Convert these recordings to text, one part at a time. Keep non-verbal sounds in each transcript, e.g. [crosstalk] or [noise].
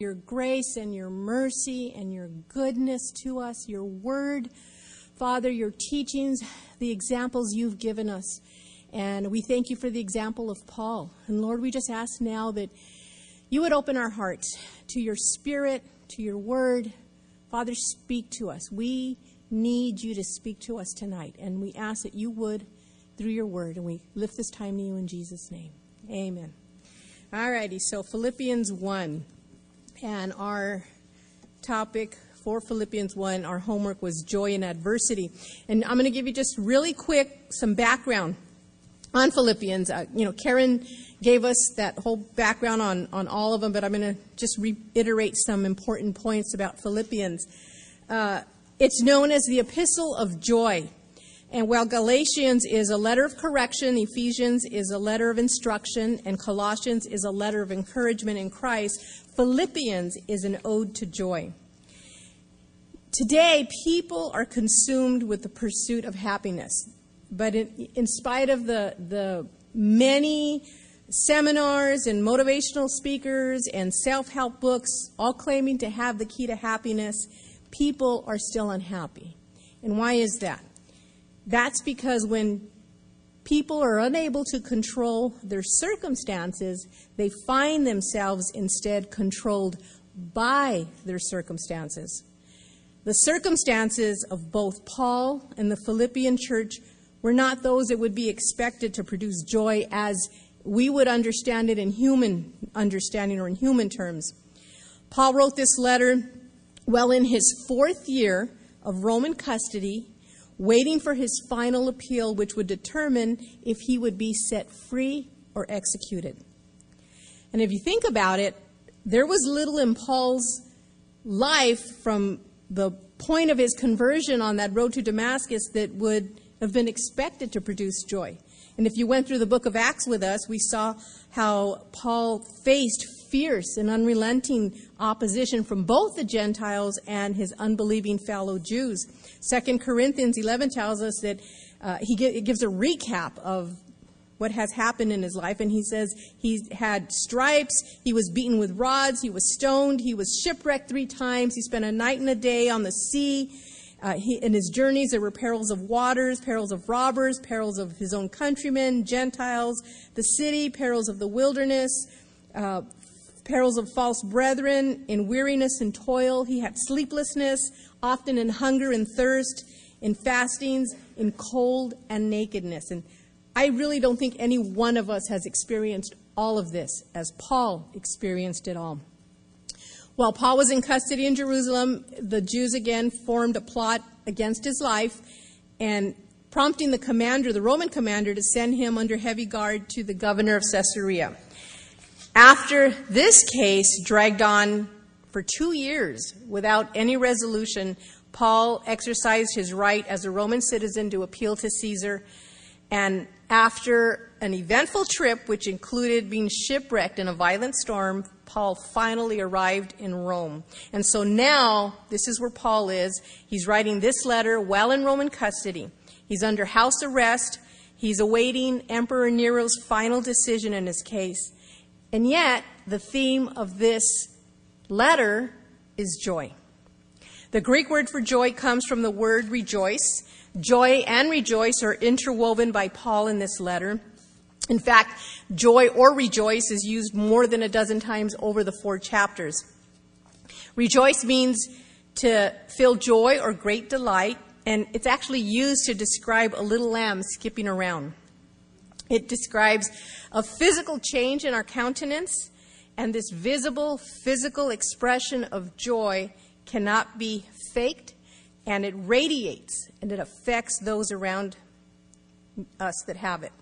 your grace and your mercy and your goodness to us, your word, Father, your teachings, the examples you've given us. And we thank you for the example of Paul. And Lord, we just ask now that you would open our hearts to your spirit, to your word. Father, speak to us. We need you to speak to us tonight. And we ask that you would through your word. And we lift this time to you in Jesus' name. Amen. All righty, so Philippians 1. And our topic for Philippians 1, our homework was joy in adversity. And I'm going to give you just really quick some background on Philippians. Uh, you know, Karen gave us that whole background on, on all of them, but I'm going to just reiterate some important points about Philippians. Uh, it's known as the Epistle of Joy. And while Galatians is a letter of correction, Ephesians is a letter of instruction, and Colossians is a letter of encouragement in Christ, Philippians is an ode to joy. Today, people are consumed with the pursuit of happiness. But in, in spite of the, the many seminars and motivational speakers and self help books all claiming to have the key to happiness, people are still unhappy. And why is that? That's because when people are unable to control their circumstances, they find themselves instead controlled by their circumstances. The circumstances of both Paul and the Philippian church were not those that would be expected to produce joy as we would understand it in human understanding or in human terms. Paul wrote this letter well in his fourth year of Roman custody waiting for his final appeal, which would determine if he would be set free or executed. And if you think about it, there was little in Paul's life from the point of his conversion on that road to Damascus that would have been expected to produce joy. And if you went through the book of Acts with us, we saw how Paul faced fierce and unrelenting opposition from both the Gentiles and his unbelieving fellow Jews. Second Corinthians 11 tells us that uh, he gives a recap of what has happened in his life. And he says he had stripes, he was beaten with rods, he was stoned, he was shipwrecked three times, he spent a night and a day on the sea. Uh, he, in his journeys, there were perils of waters, perils of robbers, perils of his own countrymen, Gentiles, the city, perils of the wilderness, uh, perils of false brethren, in weariness and toil. He had sleeplessness, often in hunger and thirst, in fastings, in cold and nakedness. And I really don't think any one of us has experienced all of this as Paul experienced it all. While Paul was in custody in Jerusalem, the Jews again formed a plot against his life and prompting the commander, the Roman commander, to send him under heavy guard to the governor of Caesarea. After this case dragged on for two years without any resolution, Paul exercised his right as a Roman citizen to appeal to Caesar. And after an eventful trip, which included being shipwrecked in a violent storm, Paul finally arrived in Rome. And so now, this is where Paul is. He's writing this letter while in Roman custody. He's under house arrest. He's awaiting Emperor Nero's final decision in his case. And yet, the theme of this letter is joy. The Greek word for joy comes from the word rejoice. Joy and rejoice are interwoven by Paul in this letter. In fact, joy or rejoice is used more than a dozen times over the four chapters. Rejoice means to feel joy or great delight, and it's actually used to describe a little lamb skipping around. It describes a physical change in our countenance, and this visible physical expression of joy cannot be faked, and it radiates and it affects those around us that have it.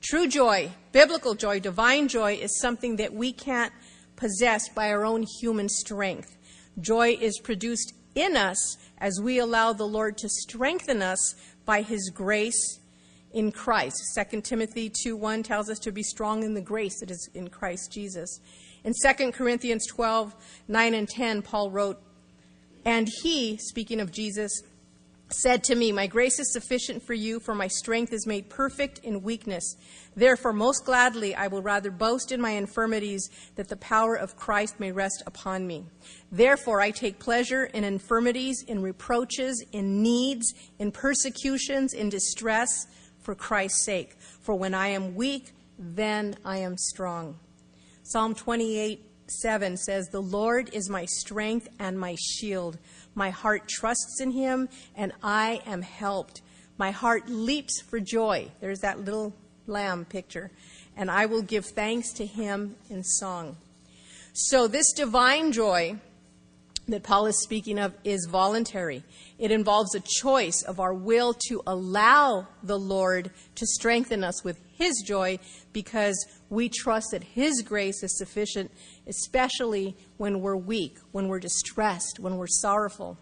True joy, biblical joy, divine joy is something that we can't possess by our own human strength. Joy is produced in us as we allow the Lord to strengthen us by his grace in Christ. 2 Timothy 2:1 tells us to be strong in the grace that is in Christ Jesus. In 2 Corinthians 12, 9 and 10, Paul wrote, And he, speaking of Jesus, said to me, My grace is sufficient for you, for my strength is made perfect in weakness. Therefore, most gladly, I will rather boast in my infirmities, that the power of Christ may rest upon me. Therefore, I take pleasure in infirmities, in reproaches, in needs, in persecutions, in distress, for Christ's sake. For when I am weak, then I am strong. Psalm 28 7 says, The Lord is my strength and my shield. My heart trusts in him, and I am helped. My heart leaps for joy. There's that little lamb picture. And I will give thanks to him in song. So, this divine joy that Paul is speaking of is voluntary. It involves a choice of our will to allow the Lord to strengthen us with his joy because we trust that his grace is sufficient, especially when we're weak, when we're distressed, when we're sorrowful.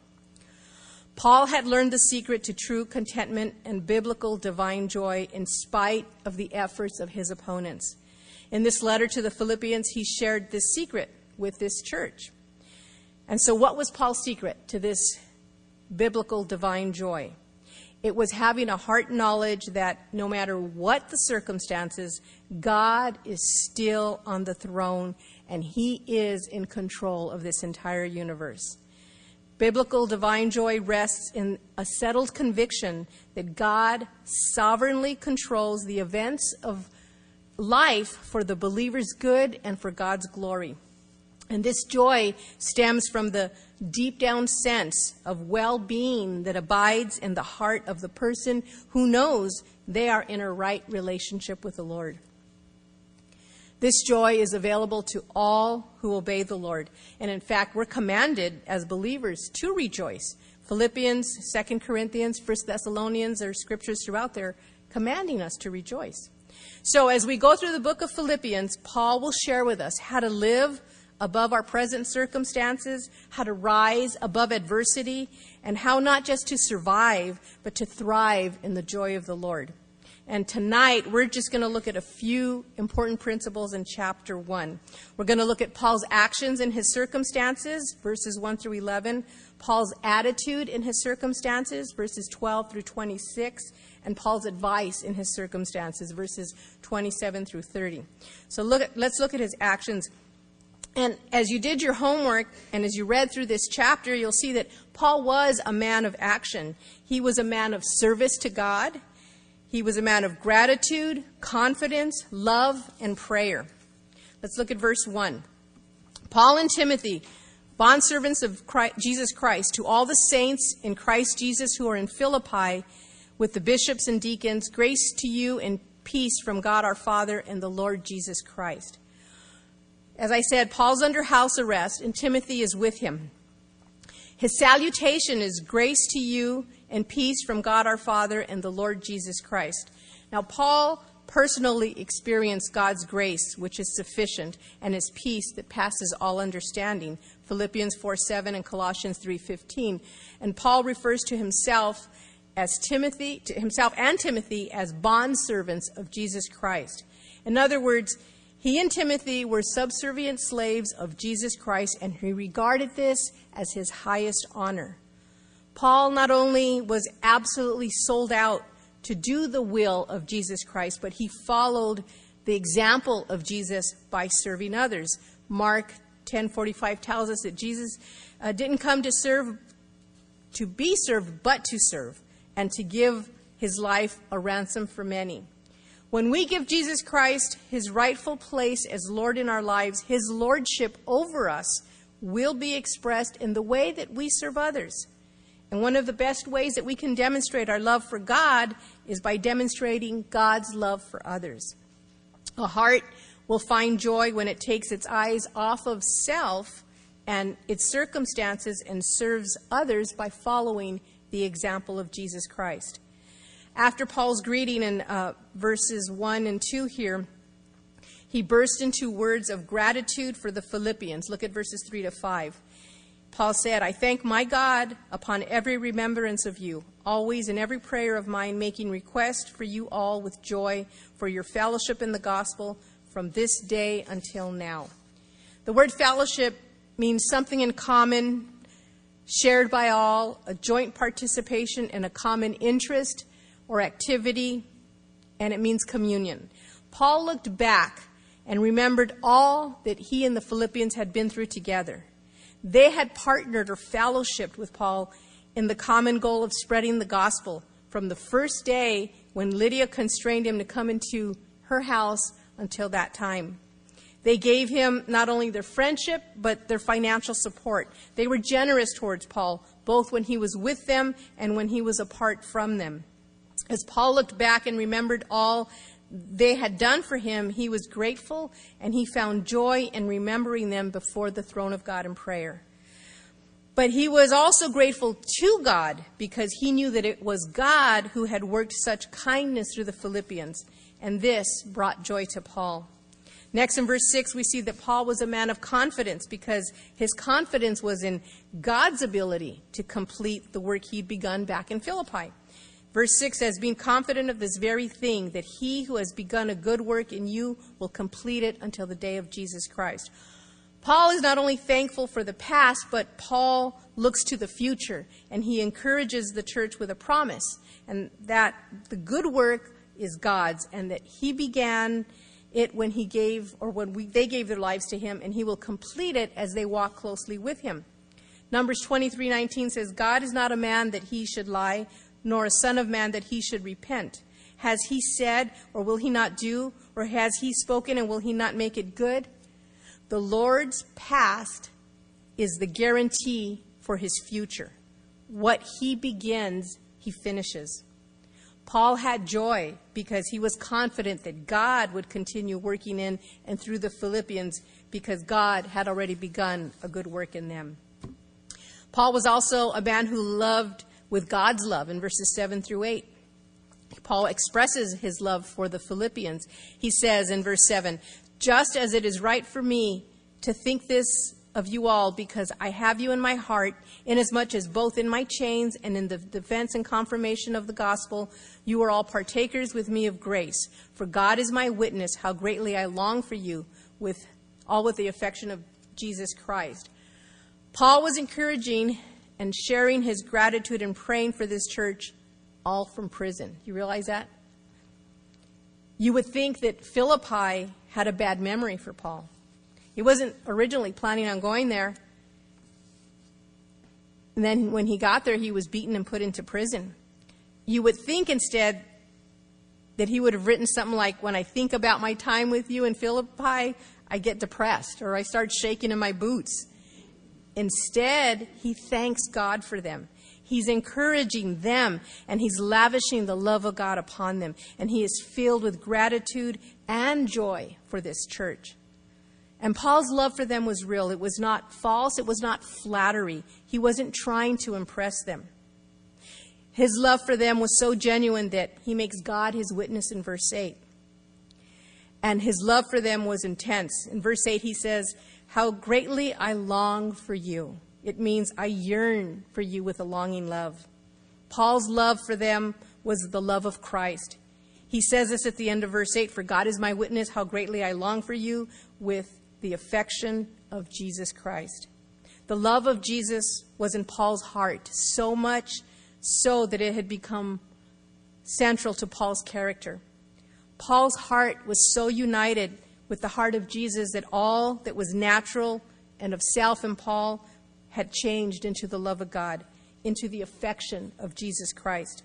Paul had learned the secret to true contentment and biblical divine joy in spite of the efforts of his opponents. In this letter to the Philippians, he shared this secret with this church. And so, what was Paul's secret to this biblical divine joy? It was having a heart knowledge that no matter what the circumstances, God is still on the throne and He is in control of this entire universe. Biblical divine joy rests in a settled conviction that God sovereignly controls the events of life for the believer's good and for God's glory. And this joy stems from the deep down sense of well being that abides in the heart of the person who knows they are in a right relationship with the Lord. This joy is available to all who obey the Lord. And in fact, we're commanded as believers to rejoice. Philippians, 2 Corinthians, 1 Thessalonians, there are scriptures throughout there commanding us to rejoice. So as we go through the book of Philippians, Paul will share with us how to live above our present circumstances, how to rise above adversity, and how not just to survive, but to thrive in the joy of the Lord. And tonight, we're just going to look at a few important principles in chapter 1. We're going to look at Paul's actions in his circumstances, verses 1 through 11, Paul's attitude in his circumstances, verses 12 through 26, and Paul's advice in his circumstances, verses 27 through 30. So look at, let's look at his actions. And as you did your homework and as you read through this chapter, you'll see that Paul was a man of action. He was a man of service to God. He was a man of gratitude, confidence, love, and prayer. Let's look at verse 1. Paul and Timothy, bondservants of Christ, Jesus Christ, to all the saints in Christ Jesus who are in Philippi, with the bishops and deacons, grace to you and peace from God our Father and the Lord Jesus Christ. As I said, Paul's under house arrest, and Timothy is with him. His salutation is grace to you and peace from God our Father and the Lord Jesus Christ. Now, Paul personally experienced God's grace, which is sufficient, and his peace that passes all understanding. Philippians 4 7 and Colossians 3 15. And Paul refers to himself as Timothy, to himself and Timothy as bondservants of Jesus Christ. In other words, he and Timothy were subservient slaves of Jesus Christ, and he regarded this as his highest honor. Paul not only was absolutely sold out to do the will of Jesus Christ, but he followed the example of Jesus by serving others. Mark 10:45 tells us that Jesus uh, didn't come to serve to be served, but to serve and to give his life a ransom for many. When we give Jesus Christ his rightful place as Lord in our lives, his lordship over us will be expressed in the way that we serve others. And one of the best ways that we can demonstrate our love for God is by demonstrating God's love for others. A heart will find joy when it takes its eyes off of self and its circumstances and serves others by following the example of Jesus Christ. After Paul's greeting in uh, verses 1 and 2 here, he burst into words of gratitude for the Philippians. Look at verses 3 to 5. Paul said, I thank my God upon every remembrance of you, always in every prayer of mine, making request for you all with joy for your fellowship in the gospel from this day until now. The word fellowship means something in common, shared by all, a joint participation in a common interest or activity, and it means communion. Paul looked back and remembered all that he and the Philippians had been through together. They had partnered or fellowshipped with Paul in the common goal of spreading the gospel from the first day when Lydia constrained him to come into her house until that time. They gave him not only their friendship, but their financial support. They were generous towards Paul, both when he was with them and when he was apart from them. As Paul looked back and remembered all they had done for him, he was grateful and he found joy in remembering them before the throne of God in prayer. But he was also grateful to God because he knew that it was God who had worked such kindness through the Philippians, and this brought joy to Paul. Next, in verse 6, we see that Paul was a man of confidence because his confidence was in God's ability to complete the work he'd begun back in Philippi. Verse 6 says, Being confident of this very thing, that he who has begun a good work in you will complete it until the day of Jesus Christ. Paul is not only thankful for the past, but Paul looks to the future, and he encourages the church with a promise, and that the good work is God's, and that he began it when he gave, or when we, they gave their lives to him, and he will complete it as they walk closely with him. Numbers 23:19 says, "God is not a man that he should lie, nor a son of man that he should repent. Has he said, or will he not do, or has he spoken, and will he not make it good?" The Lord's past is the guarantee for his future. What he begins, he finishes. Paul had joy because he was confident that God would continue working in and through the Philippians because God had already begun a good work in them. Paul was also a man who loved with God's love in verses 7 through 8. Paul expresses his love for the Philippians. He says in verse 7 Just as it is right for me to think this of you all because I have you in my heart, inasmuch as both in my chains and in the defense and confirmation of the gospel, you are all partakers with me of grace. For God is my witness how greatly I long for you with all with the affection of Jesus Christ. Paul was encouraging and sharing his gratitude and praying for this church all from prison. You realize that? You would think that Philippi had a bad memory for Paul. He wasn't originally planning on going there. And then when he got there, he was beaten and put into prison. You would think instead that he would have written something like, When I think about my time with you in Philippi, I get depressed or I start shaking in my boots. Instead, he thanks God for them. He's encouraging them and he's lavishing the love of God upon them. And he is filled with gratitude and joy for this church. And Paul's love for them was real. It was not false. It was not flattery. He wasn't trying to impress them. His love for them was so genuine that he makes God his witness in verse 8. And his love for them was intense. In verse 8, he says, How greatly I long for you. It means I yearn for you with a longing love. Paul's love for them was the love of Christ. He says this at the end of verse 8 For God is my witness, how greatly I long for you with the affection of Jesus Christ. The love of Jesus was in Paul's heart, so much so that it had become central to Paul's character. Paul's heart was so united with the heart of Jesus that all that was natural and of self in Paul had changed into the love of God, into the affection of Jesus Christ.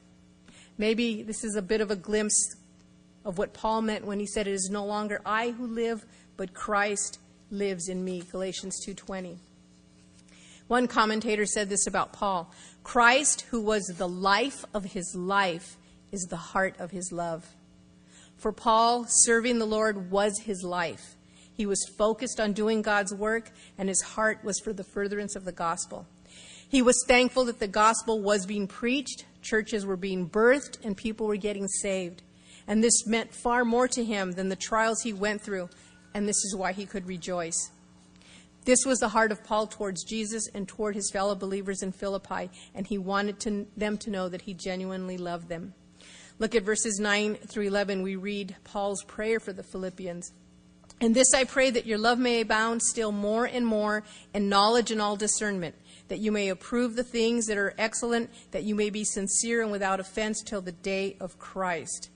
Maybe this is a bit of a glimpse of what Paul meant when he said, It is no longer I who live, but Christ lives in me galatians 2:20 one commentator said this about paul christ who was the life of his life is the heart of his love for paul serving the lord was his life he was focused on doing god's work and his heart was for the furtherance of the gospel he was thankful that the gospel was being preached churches were being birthed and people were getting saved and this meant far more to him than the trials he went through and this is why he could rejoice. This was the heart of Paul towards Jesus and toward his fellow believers in Philippi, and he wanted to, them to know that he genuinely loved them. Look at verses 9 through 11. We read Paul's prayer for the Philippians. And this I pray that your love may abound still more and more in knowledge and all discernment that you may approve the things that are excellent, that you may be sincere and without offense till the day of Christ.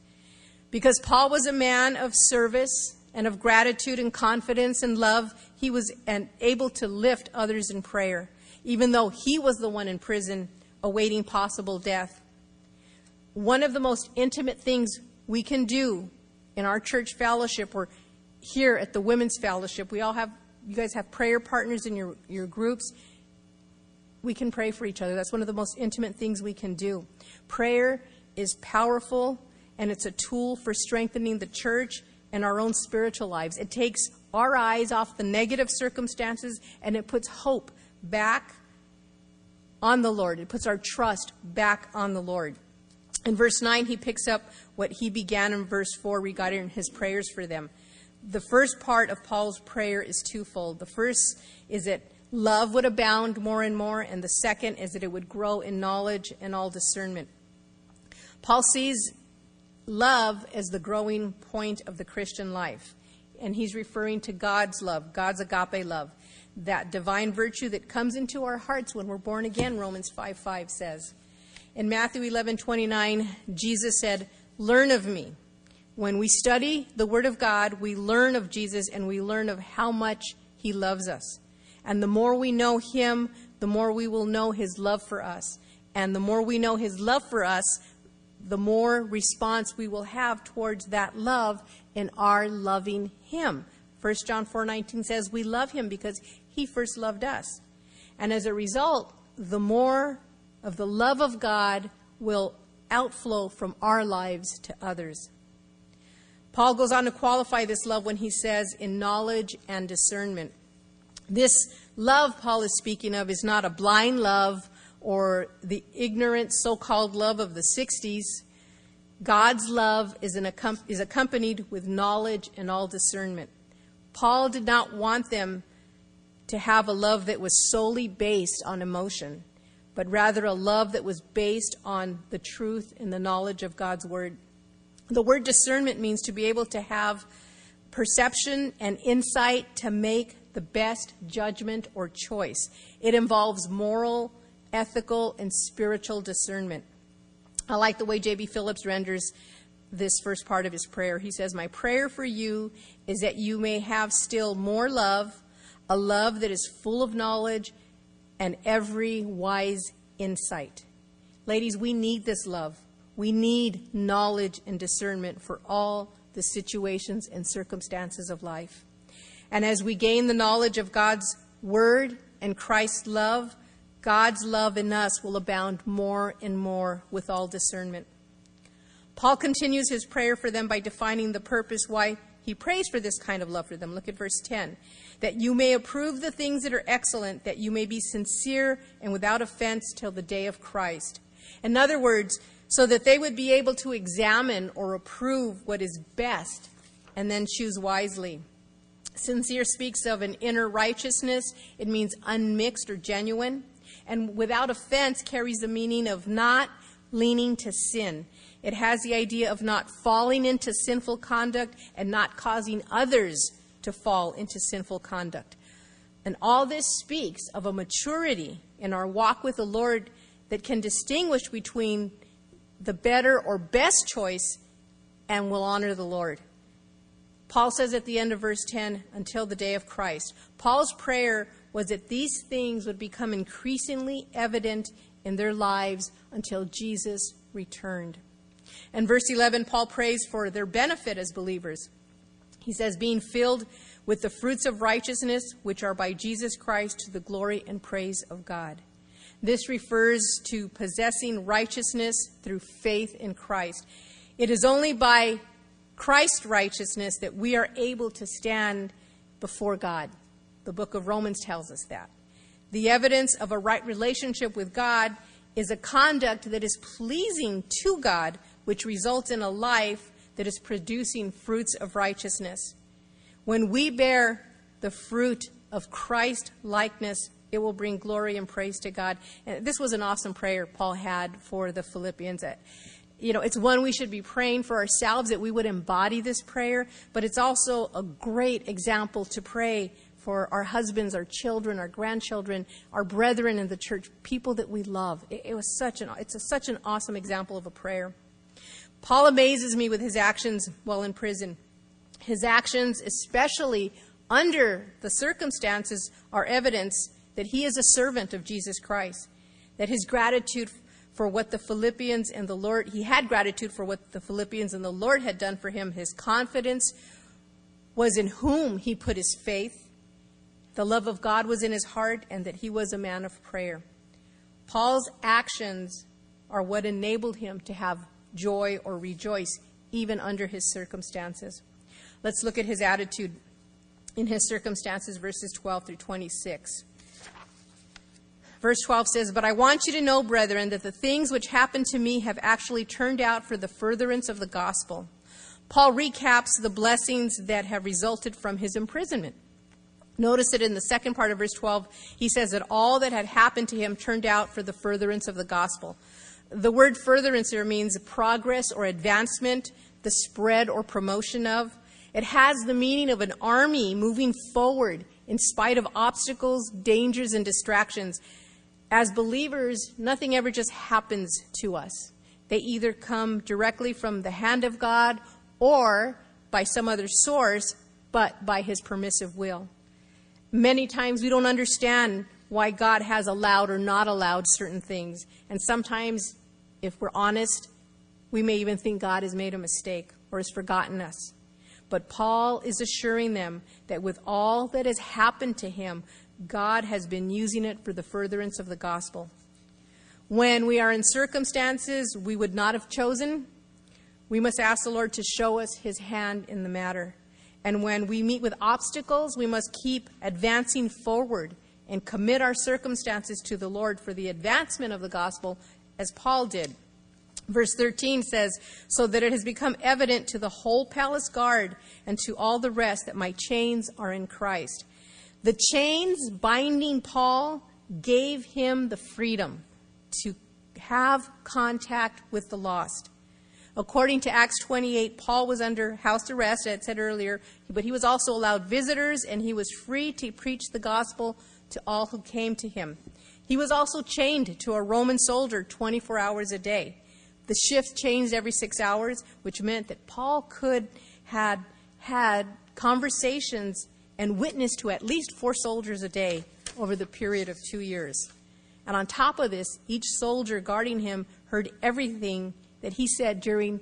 Because Paul was a man of service and of gratitude and confidence and love, he was able to lift others in prayer, even though he was the one in prison awaiting possible death. One of the most intimate things we can do in our church fellowship or here at the women's fellowship, we all have, you guys have prayer partners in your, your groups. We can pray for each other. That's one of the most intimate things we can do. Prayer is powerful and it's a tool for strengthening the church and our own spiritual lives. It takes our eyes off the negative circumstances and it puts hope back on the Lord. It puts our trust back on the Lord. In verse 9, he picks up what he began in verse 4 regarding his prayers for them. The first part of Paul's prayer is twofold. The first is that love would abound more and more, and the second is that it would grow in knowledge and all discernment. Paul sees love as the growing point of the Christian life. And he's referring to God's love, God's agape love, that divine virtue that comes into our hearts when we're born again, Romans 5 5 says. In Matthew 11 29, Jesus said, Learn of me. When we study the Word of God, we learn of Jesus and we learn of how much He loves us. And the more we know Him, the more we will know His love for us. And the more we know His love for us, the more response we will have towards that love in our loving him. 1 John 4:19 says we love him because he first loved us. And as a result, the more of the love of God will outflow from our lives to others. Paul goes on to qualify this love when he says, in knowledge and discernment. This love Paul is speaking of is not a blind love or the ignorant so called love of the 60s. God's love is, is accompanied with knowledge and all discernment. Paul did not want them to have a love that was solely based on emotion, but rather a love that was based on the truth and the knowledge of God's word. The word discernment means to be able to have perception and insight to make the best judgment or choice. It involves moral, ethical, and spiritual discernment. I like the way J.B. Phillips renders this first part of his prayer. He says, My prayer for you is that you may have still more love, a love that is full of knowledge and every wise insight. Ladies, we need this love. We need knowledge and discernment for all the situations and circumstances of life. And as we gain the knowledge of God's Word and Christ's love, God's love in us will abound more and more with all discernment. Paul continues his prayer for them by defining the purpose why he prays for this kind of love for them. Look at verse 10. That you may approve the things that are excellent, that you may be sincere and without offense till the day of Christ. In other words, so that they would be able to examine or approve what is best and then choose wisely. Sincere speaks of an inner righteousness, it means unmixed or genuine and without offense carries the meaning of not leaning to sin. It has the idea of not falling into sinful conduct and not causing others to fall into sinful conduct. And all this speaks of a maturity in our walk with the Lord that can distinguish between the better or best choice and will honor the Lord. Paul says at the end of verse 10, until the day of Christ. Paul's prayer was that these things would become increasingly evident in their lives until Jesus returned. And verse 11, Paul prays for their benefit as believers. He says, being filled with the fruits of righteousness, which are by Jesus Christ to the glory and praise of God. This refers to possessing righteousness through faith in Christ. It is only by Christ's righteousness that we are able to stand before God. The book of Romans tells us that. The evidence of a right relationship with God is a conduct that is pleasing to God, which results in a life that is producing fruits of righteousness. When we bear the fruit of Christ likeness, it will bring glory and praise to God. And this was an awesome prayer Paul had for the Philippians. Uh, you know, it's one we should be praying for ourselves that we would embody this prayer, but it's also a great example to pray for our husbands, our children, our grandchildren, our brethren in the church, people that we love. It, it was such an, it's a, such an awesome example of a prayer. Paul amazes me with his actions while in prison. His actions, especially under the circumstances, are evidence that he is a servant of Jesus Christ, that his gratitude for what the Philippians and the Lord, he had gratitude for what the Philippians and the Lord had done for him. His confidence was in whom he put his faith. The love of God was in his heart, and that he was a man of prayer. Paul's actions are what enabled him to have joy or rejoice even under his circumstances. Let's look at his attitude in his circumstances, verses 12 through 26. Verse 12 says, But I want you to know, brethren, that the things which happened to me have actually turned out for the furtherance of the gospel. Paul recaps the blessings that have resulted from his imprisonment. Notice that in the second part of verse 12, he says that all that had happened to him turned out for the furtherance of the gospel. The word furtherance here means progress or advancement, the spread or promotion of. It has the meaning of an army moving forward in spite of obstacles, dangers, and distractions. As believers, nothing ever just happens to us. They either come directly from the hand of God or by some other source, but by His permissive will. Many times we don't understand why God has allowed or not allowed certain things. And sometimes, if we're honest, we may even think God has made a mistake or has forgotten us. But Paul is assuring them that with all that has happened to him, God has been using it for the furtherance of the gospel. When we are in circumstances we would not have chosen, we must ask the Lord to show us his hand in the matter. And when we meet with obstacles, we must keep advancing forward and commit our circumstances to the Lord for the advancement of the gospel, as Paul did. Verse 13 says, So that it has become evident to the whole palace guard and to all the rest that my chains are in Christ. The chains binding Paul gave him the freedom to have contact with the lost. According to Acts 28, Paul was under house arrest, as I said earlier, but he was also allowed visitors and he was free to preach the gospel to all who came to him. He was also chained to a Roman soldier 24 hours a day. The shift changed every six hours, which meant that Paul could had had conversations and witnessed to at least four soldiers a day over the period of two years. And on top of this, each soldier guarding him heard everything that he said during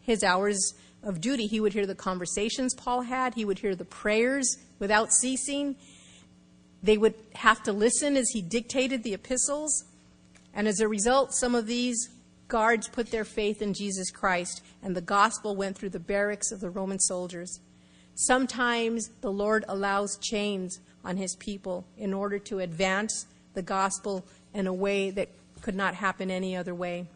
his hours of duty. He would hear the conversations Paul had, he would hear the prayers without ceasing. They would have to listen as he dictated the epistles. And as a result, some of these guards put their faith in Jesus Christ, and the gospel went through the barracks of the Roman soldiers. Sometimes the Lord allows chains on his people in order to advance the gospel in a way that could not happen any other way.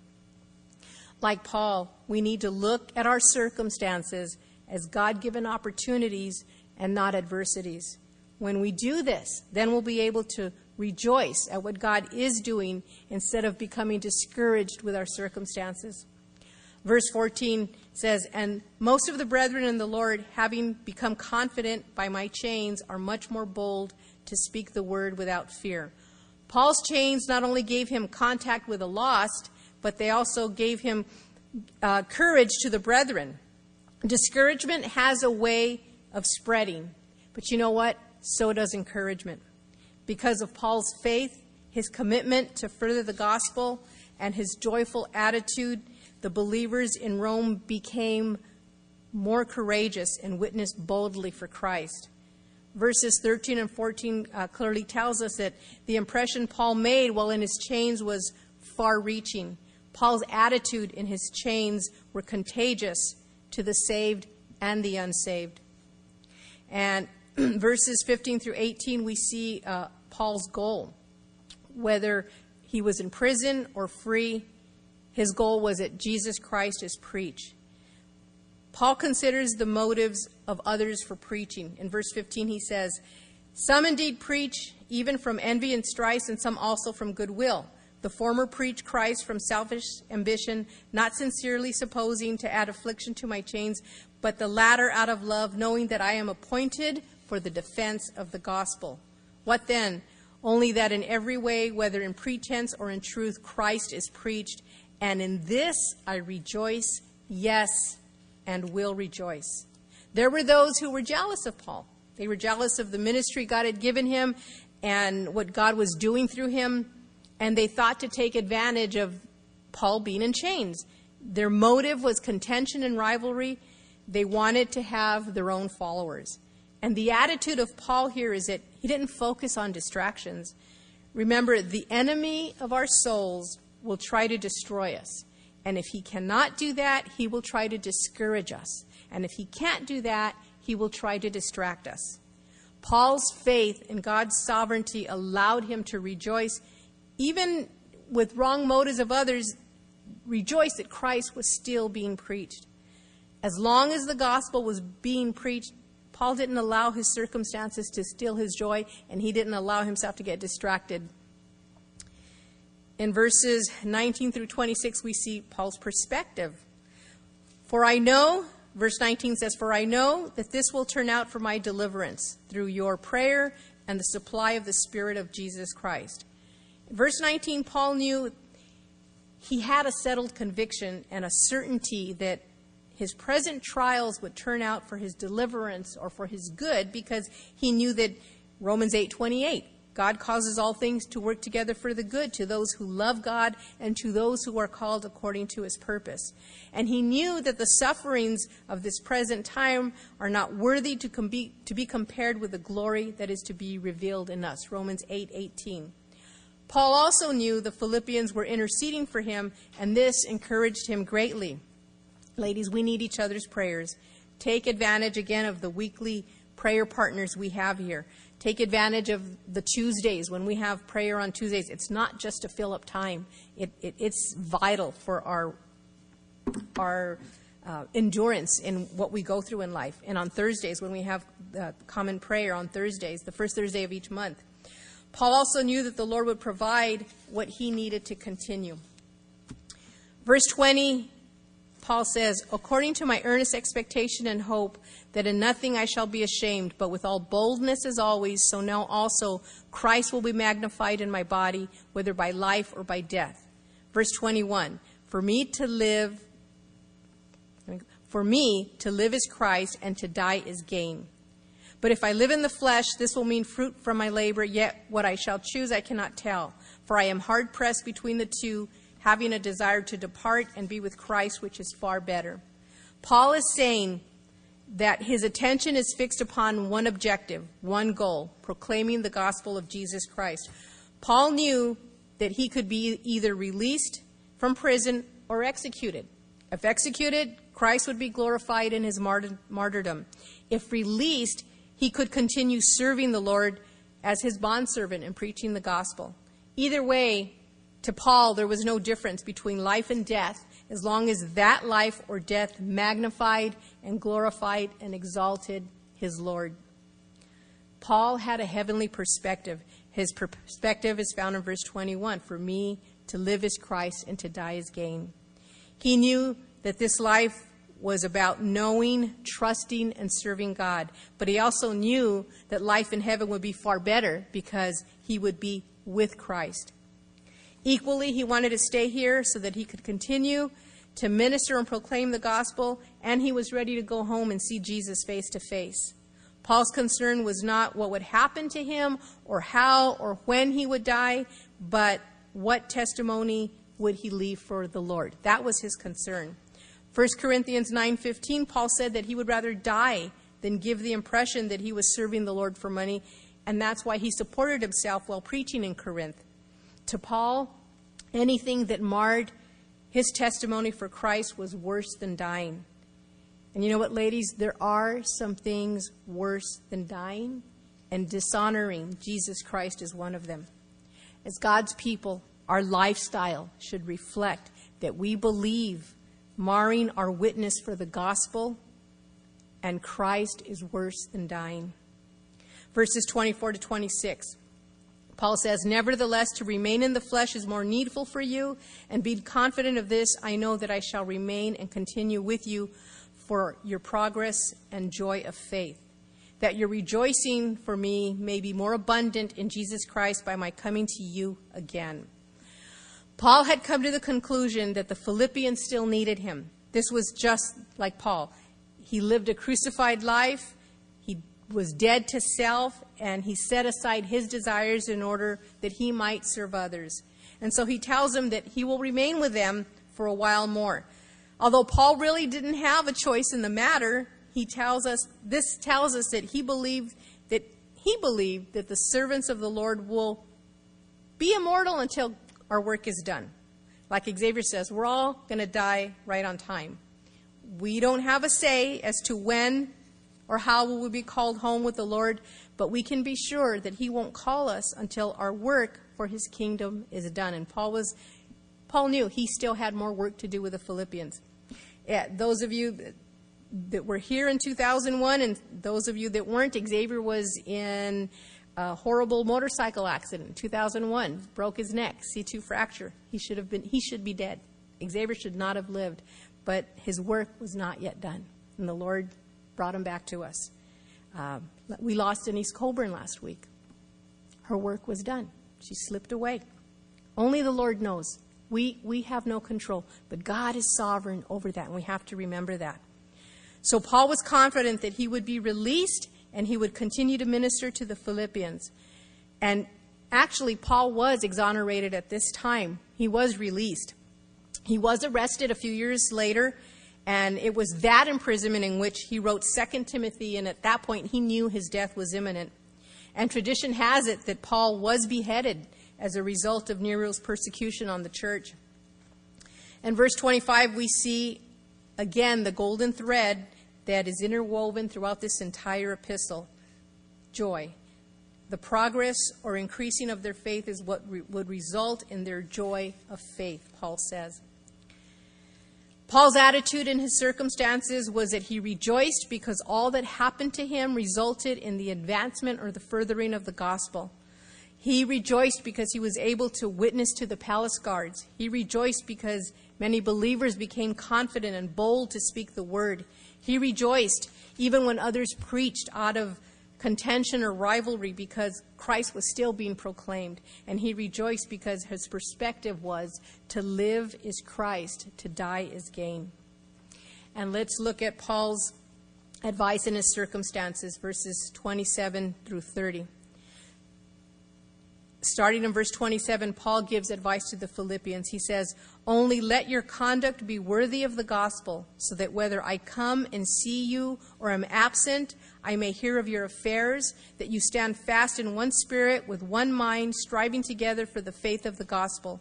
Like Paul, we need to look at our circumstances as God given opportunities and not adversities. When we do this, then we'll be able to rejoice at what God is doing instead of becoming discouraged with our circumstances. Verse 14 says, And most of the brethren in the Lord, having become confident by my chains, are much more bold to speak the word without fear. Paul's chains not only gave him contact with the lost, but they also gave him uh, courage to the brethren. Discouragement has a way of spreading, but you know what? So does encouragement. Because of Paul's faith, his commitment to further the gospel, and his joyful attitude, the believers in Rome became more courageous and witnessed boldly for Christ. Verses 13 and 14 uh, clearly tells us that the impression Paul made while in his chains was far reaching. Paul's attitude in his chains were contagious to the saved and the unsaved. And [clears throat] verses 15 through 18, we see uh, Paul's goal. Whether he was in prison or free, his goal was that Jesus Christ is preached. Paul considers the motives of others for preaching. In verse 15, he says, Some indeed preach, even from envy and strife, and some also from goodwill. The former preach Christ from selfish ambition, not sincerely supposing to add affliction to my chains, but the latter out of love, knowing that I am appointed for the defense of the gospel. What then? Only that in every way, whether in pretense or in truth, Christ is preached, and in this I rejoice, yes, and will rejoice. There were those who were jealous of Paul. They were jealous of the ministry God had given him and what God was doing through him, and they thought to take advantage of Paul being in chains. Their motive was contention and rivalry. They wanted to have their own followers. And the attitude of Paul here is that he didn't focus on distractions. Remember, the enemy of our souls will try to destroy us. And if he cannot do that, he will try to discourage us. And if he can't do that, he will try to distract us. Paul's faith in God's sovereignty allowed him to rejoice, even with wrong motives of others, rejoice that Christ was still being preached. As long as the gospel was being preached, Paul didn't allow his circumstances to steal his joy, and he didn't allow himself to get distracted. In verses 19 through 26, we see Paul's perspective. For I know, verse 19 says, For I know that this will turn out for my deliverance through your prayer and the supply of the Spirit of Jesus Christ. Verse 19, Paul knew he had a settled conviction and a certainty that his present trials would turn out for his deliverance or for his good because he knew that Romans 8:28 God causes all things to work together for the good to those who love God and to those who are called according to his purpose. And he knew that the sufferings of this present time are not worthy to, com- be, to be compared with the glory that is to be revealed in us. Romans 8:18. 8, Paul also knew the Philippians were interceding for him, and this encouraged him greatly. Ladies, we need each other's prayers. Take advantage again of the weekly prayer partners we have here. Take advantage of the Tuesdays when we have prayer on Tuesdays. It's not just to fill up time, it, it, it's vital for our, our uh, endurance in what we go through in life. And on Thursdays, when we have uh, common prayer on Thursdays, the first Thursday of each month, Paul also knew that the Lord would provide what he needed to continue. Verse 20, Paul says, According to my earnest expectation and hope that in nothing I shall be ashamed, but with all boldness as always, so now also Christ will be magnified in my body, whether by life or by death. Verse 21, For me to live, for me to live is Christ, and to die is gain. But if I live in the flesh, this will mean fruit from my labor, yet what I shall choose I cannot tell. For I am hard pressed between the two, having a desire to depart and be with Christ, which is far better. Paul is saying that his attention is fixed upon one objective, one goal, proclaiming the gospel of Jesus Christ. Paul knew that he could be either released from prison or executed. If executed, Christ would be glorified in his martyrdom. If released, he could continue serving the Lord as his bondservant and preaching the gospel. Either way, to Paul, there was no difference between life and death as long as that life or death magnified and glorified and exalted his Lord. Paul had a heavenly perspective. His perspective is found in verse 21 For me, to live is Christ and to die is gain. He knew that this life was about knowing, trusting, and serving God. But he also knew that life in heaven would be far better because he would be with Christ. Equally, he wanted to stay here so that he could continue to minister and proclaim the gospel, and he was ready to go home and see Jesus face to face. Paul's concern was not what would happen to him or how or when he would die, but what testimony would he leave for the Lord. That was his concern. 1 Corinthians 9:15 Paul said that he would rather die than give the impression that he was serving the Lord for money, and that's why he supported himself while preaching in Corinth. To Paul, anything that marred his testimony for Christ was worse than dying. And you know what, ladies? There are some things worse than dying, and dishonoring Jesus Christ is one of them. As God's people, our lifestyle should reflect that we believe marring our witness for the gospel, and Christ is worse than dying. Verses 24 to 26. Paul says, Nevertheless, to remain in the flesh is more needful for you, and be confident of this, I know that I shall remain and continue with you for your progress and joy of faith, that your rejoicing for me may be more abundant in Jesus Christ by my coming to you again. Paul had come to the conclusion that the Philippians still needed him. This was just like Paul. He lived a crucified life, was dead to self, and he set aside his desires in order that he might serve others. And so he tells them that he will remain with them for a while more. Although Paul really didn't have a choice in the matter, he tells us this tells us that he believed that he believed that the servants of the Lord will be immortal until our work is done. Like Xavier says, we're all going to die right on time. We don't have a say as to when or how will we be called home with the Lord, but we can be sure that he won't call us until our work for his kingdom is done. And Paul was Paul knew he still had more work to do with the Philippians. Yeah, those of you that were here in 2001 and those of you that weren't, Xavier was in a horrible motorcycle accident in 2001, broke his neck, C2 fracture. He should have been he should be dead. Xavier should not have lived, but his work was not yet done, and the Lord brought him back to us. Uh, we lost Denise Colburn last week. Her work was done. She slipped away. Only the Lord knows. We, we have no control, but God is sovereign over that, and we have to remember that. So Paul was confident that he would be released and he would continue to minister to the Philippians. And actually, Paul was exonerated at this time. He was released. He was arrested a few years later, and it was that imprisonment in which he wrote 2 Timothy, and at that point he knew his death was imminent. And tradition has it that Paul was beheaded as a result of Nero's persecution on the church. In verse 25, we see again the golden thread that is interwoven throughout this entire epistle joy. The progress or increasing of their faith is what re- would result in their joy of faith, Paul says. Paul's attitude in his circumstances was that he rejoiced because all that happened to him resulted in the advancement or the furthering of the gospel. He rejoiced because he was able to witness to the palace guards. He rejoiced because many believers became confident and bold to speak the word. He rejoiced even when others preached out of contention or rivalry because Christ was still being proclaimed. And he rejoiced because his perspective was to live is Christ, to die is gain. And let's look at Paul's advice in his circumstances, verses 27 through 30. Starting in verse 27, Paul gives advice to the Philippians. He says, Only let your conduct be worthy of the gospel, so that whether I come and see you or am absent, I may hear of your affairs, that you stand fast in one spirit, with one mind, striving together for the faith of the gospel,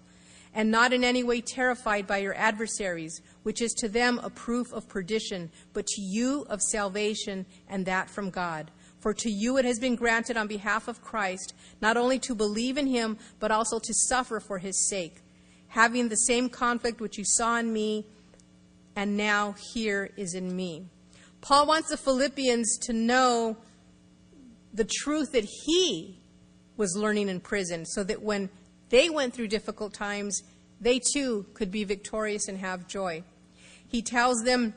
and not in any way terrified by your adversaries, which is to them a proof of perdition, but to you of salvation, and that from God. For to you it has been granted on behalf of Christ not only to believe in him, but also to suffer for his sake, having the same conflict which you saw in me and now hear is in me. Paul wants the Philippians to know the truth that he was learning in prison so that when they went through difficult times, they too could be victorious and have joy. He tells them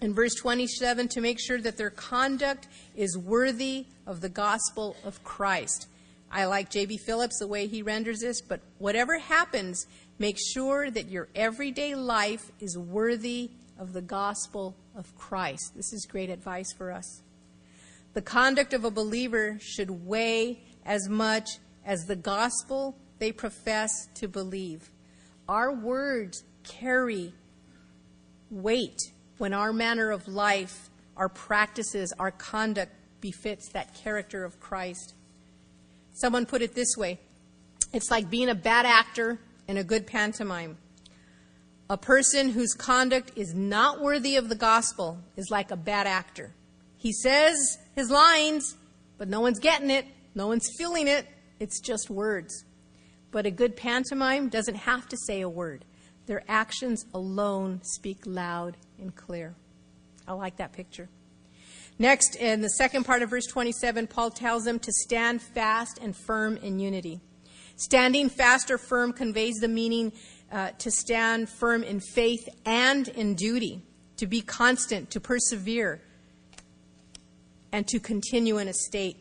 in verse 27 to make sure that their conduct is worthy of the gospel of Christ. I like J.B. Phillips the way he renders this, but whatever happens, make sure that your everyday life is worthy of the gospel of Christ. This is great advice for us. The conduct of a believer should weigh as much as the gospel they profess to believe. Our words carry weight when our manner of life, our practices, our conduct befits that character of Christ. Someone put it this way it's like being a bad actor in a good pantomime. A person whose conduct is not worthy of the gospel is like a bad actor. He says his lines, but no one's getting it, no one's feeling it. It's just words. But a good pantomime doesn't have to say a word. Their actions alone speak loud and clear. I like that picture. Next, in the second part of verse 27, Paul tells them to stand fast and firm in unity. Standing fast or firm conveys the meaning uh, to stand firm in faith and in duty, to be constant, to persevere. and to continue in a state.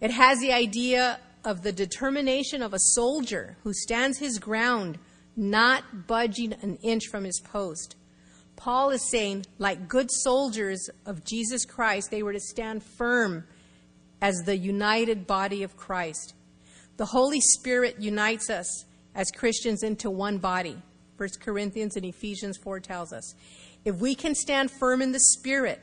It has the idea of the determination of a soldier who stands his ground, not budging an inch from his post. Paul is saying, like good soldiers of Jesus Christ, they were to stand firm as the united body of Christ. The Holy Spirit unites us as Christians into one body. 1 Corinthians and Ephesians 4 tells us. If we can stand firm in the Spirit,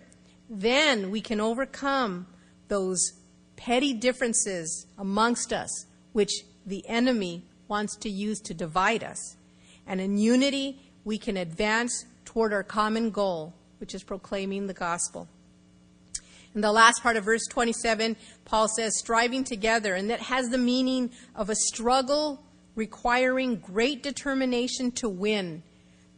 then we can overcome those petty differences amongst us, which the enemy wants to use to divide us. And in unity, we can advance toward our common goal, which is proclaiming the gospel. In the last part of verse 27, Paul says, striving together, and that has the meaning of a struggle requiring great determination to win,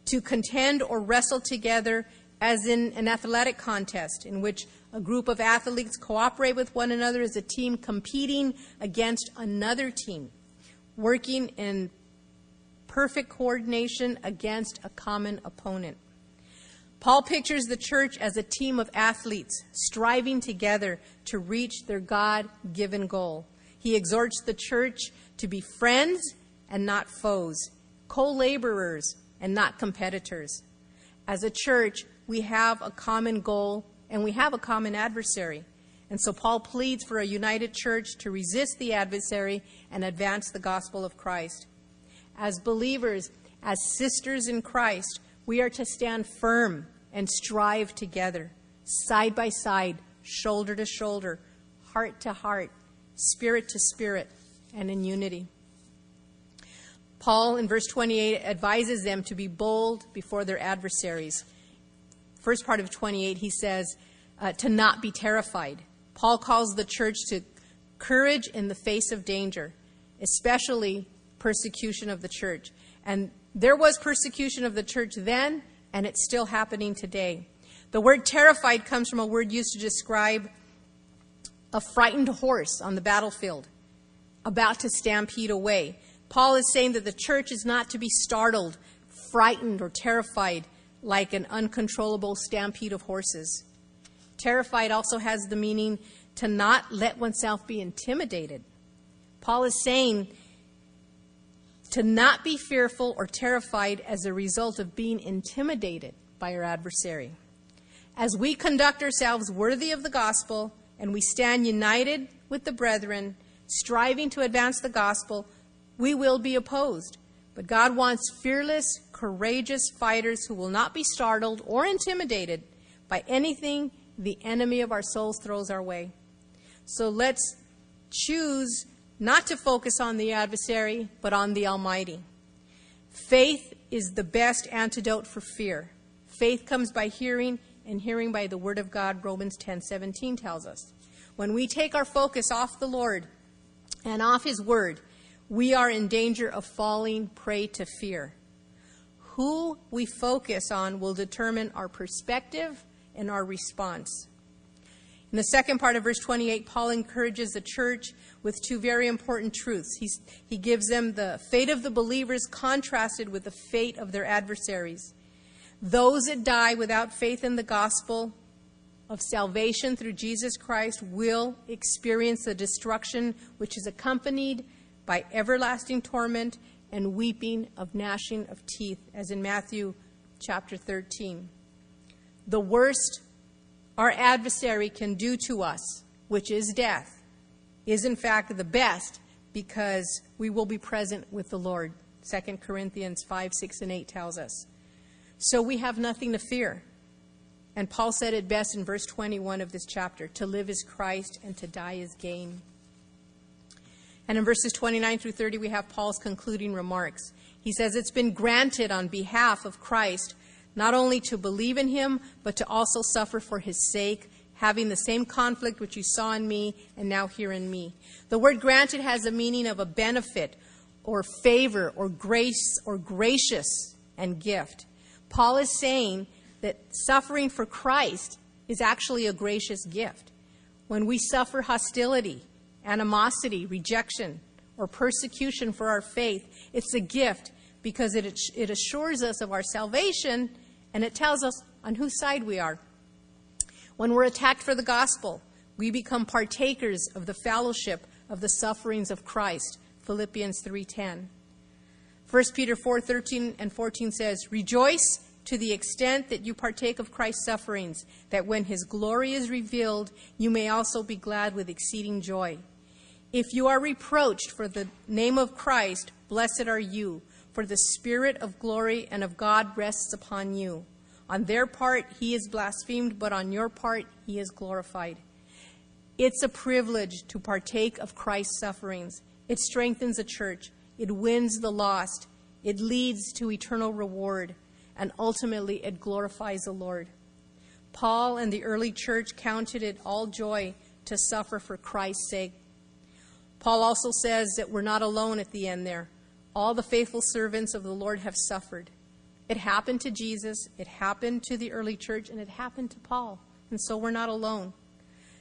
to contend or wrestle together, as in an athletic contest in which a group of athletes cooperate with one another as a team competing against another team, working in perfect coordination against a common opponent. Paul pictures the church as a team of athletes striving together to reach their God given goal. He exhorts the church to be friends and not foes, co laborers and not competitors. As a church, we have a common goal and we have a common adversary. And so Paul pleads for a united church to resist the adversary and advance the gospel of Christ. As believers, as sisters in Christ, we are to stand firm and strive together, side by side, shoulder to shoulder, heart to heart, spirit to spirit, and in unity. Paul, in verse 28, advises them to be bold before their adversaries. First part of 28, he says, uh, to not be terrified. Paul calls the church to courage in the face of danger, especially persecution of the church. And there was persecution of the church then, and it's still happening today. The word terrified comes from a word used to describe a frightened horse on the battlefield about to stampede away. Paul is saying that the church is not to be startled, frightened, or terrified like an uncontrollable stampede of horses. Terrified also has the meaning to not let oneself be intimidated. Paul is saying to not be fearful or terrified as a result of being intimidated by our adversary. As we conduct ourselves worthy of the gospel and we stand united with the brethren, striving to advance the gospel, we will be opposed. But God wants fearless, courageous fighters who will not be startled or intimidated by anything the enemy of our souls throws our way. So let's choose not to focus on the adversary, but on the Almighty. Faith is the best antidote for fear. Faith comes by hearing, and hearing by the word of God, Romans 10:17 tells us. When we take our focus off the Lord and off his word, we are in danger of falling prey to fear. Who we focus on will determine our perspective and our response. In the second part of verse 28, Paul encourages the church with two very important truths. He's, he gives them the fate of the believers contrasted with the fate of their adversaries. Those that die without faith in the gospel of salvation through Jesus Christ will experience the destruction which is accompanied by everlasting torment and weeping of gnashing of teeth, as in Matthew chapter 13. The worst our adversary can do to us, which is death, is in fact the best because we will be present with the Lord. 2 Corinthians 5, 6, and 8 tells us. So we have nothing to fear. And Paul said it best in verse 21 of this chapter to live is Christ and to die is gain. And in verses 29 through 30, we have Paul's concluding remarks. He says, It's been granted on behalf of Christ not only to believe in him, but to also suffer for his sake, having the same conflict which you saw in me and now hear in me. The word granted has a meaning of a benefit or favor or grace or gracious and gift. Paul is saying that suffering for Christ is actually a gracious gift. When we suffer hostility, animosity, rejection, or persecution for our faith, it's a gift because it, it assures us of our salvation and it tells us on whose side we are. When we're attacked for the gospel, we become partakers of the fellowship of the sufferings of Christ. Philippians 3:10. 1 Peter 4:13 and 14 says, "Rejoice to the extent that you partake of Christ's sufferings, that when his glory is revealed, you may also be glad with exceeding joy. If you are reproached for the name of Christ, blessed are you, for the Spirit of glory and of God rests upon you. On their part, he is blasphemed, but on your part, he is glorified. It's a privilege to partake of Christ's sufferings. It strengthens the church, it wins the lost, it leads to eternal reward and ultimately it glorifies the Lord. Paul and the early church counted it all joy to suffer for Christ's sake. Paul also says that we're not alone at the end there. All the faithful servants of the Lord have suffered. It happened to Jesus, it happened to the early church, and it happened to Paul. And so we're not alone.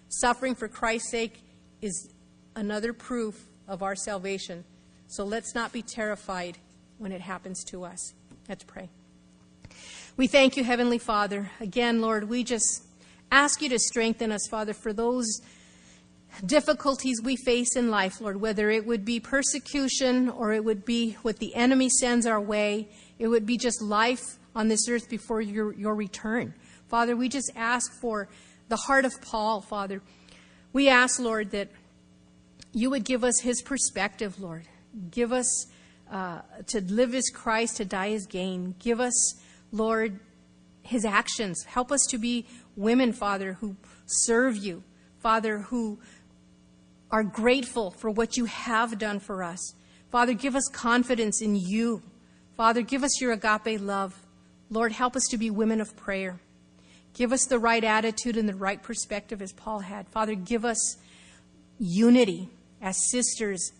Suffering for Christ's sake is another proof of our salvation. So let's not be terrified when it happens to us. Let's pray. We thank you, Heavenly Father. Again, Lord, we just ask you to strengthen us, Father, for those difficulties we face in life, Lord, whether it would be persecution or it would be what the enemy sends our way, it would be just life on this earth before your, your return. Father, we just ask for the heart of Paul, Father. We ask, Lord, that you would give us his perspective, Lord. Give us uh, to live as Christ, to die as gain. Give us Lord, his actions. Help us to be women, Father, who serve you, Father, who are grateful for what you have done for us. Father, give us confidence in you. Father, give us your agape love. Lord, help us to be women of prayer. Give us the right attitude and the right perspective as Paul had. Father, give us unity as sisters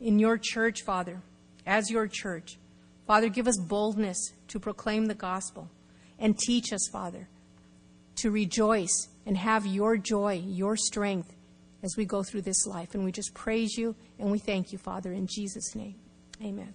in your church, Father, as your church. Father, give us boldness to proclaim the gospel and teach us, Father, to rejoice and have your joy, your strength as we go through this life. And we just praise you and we thank you, Father, in Jesus' name. Amen.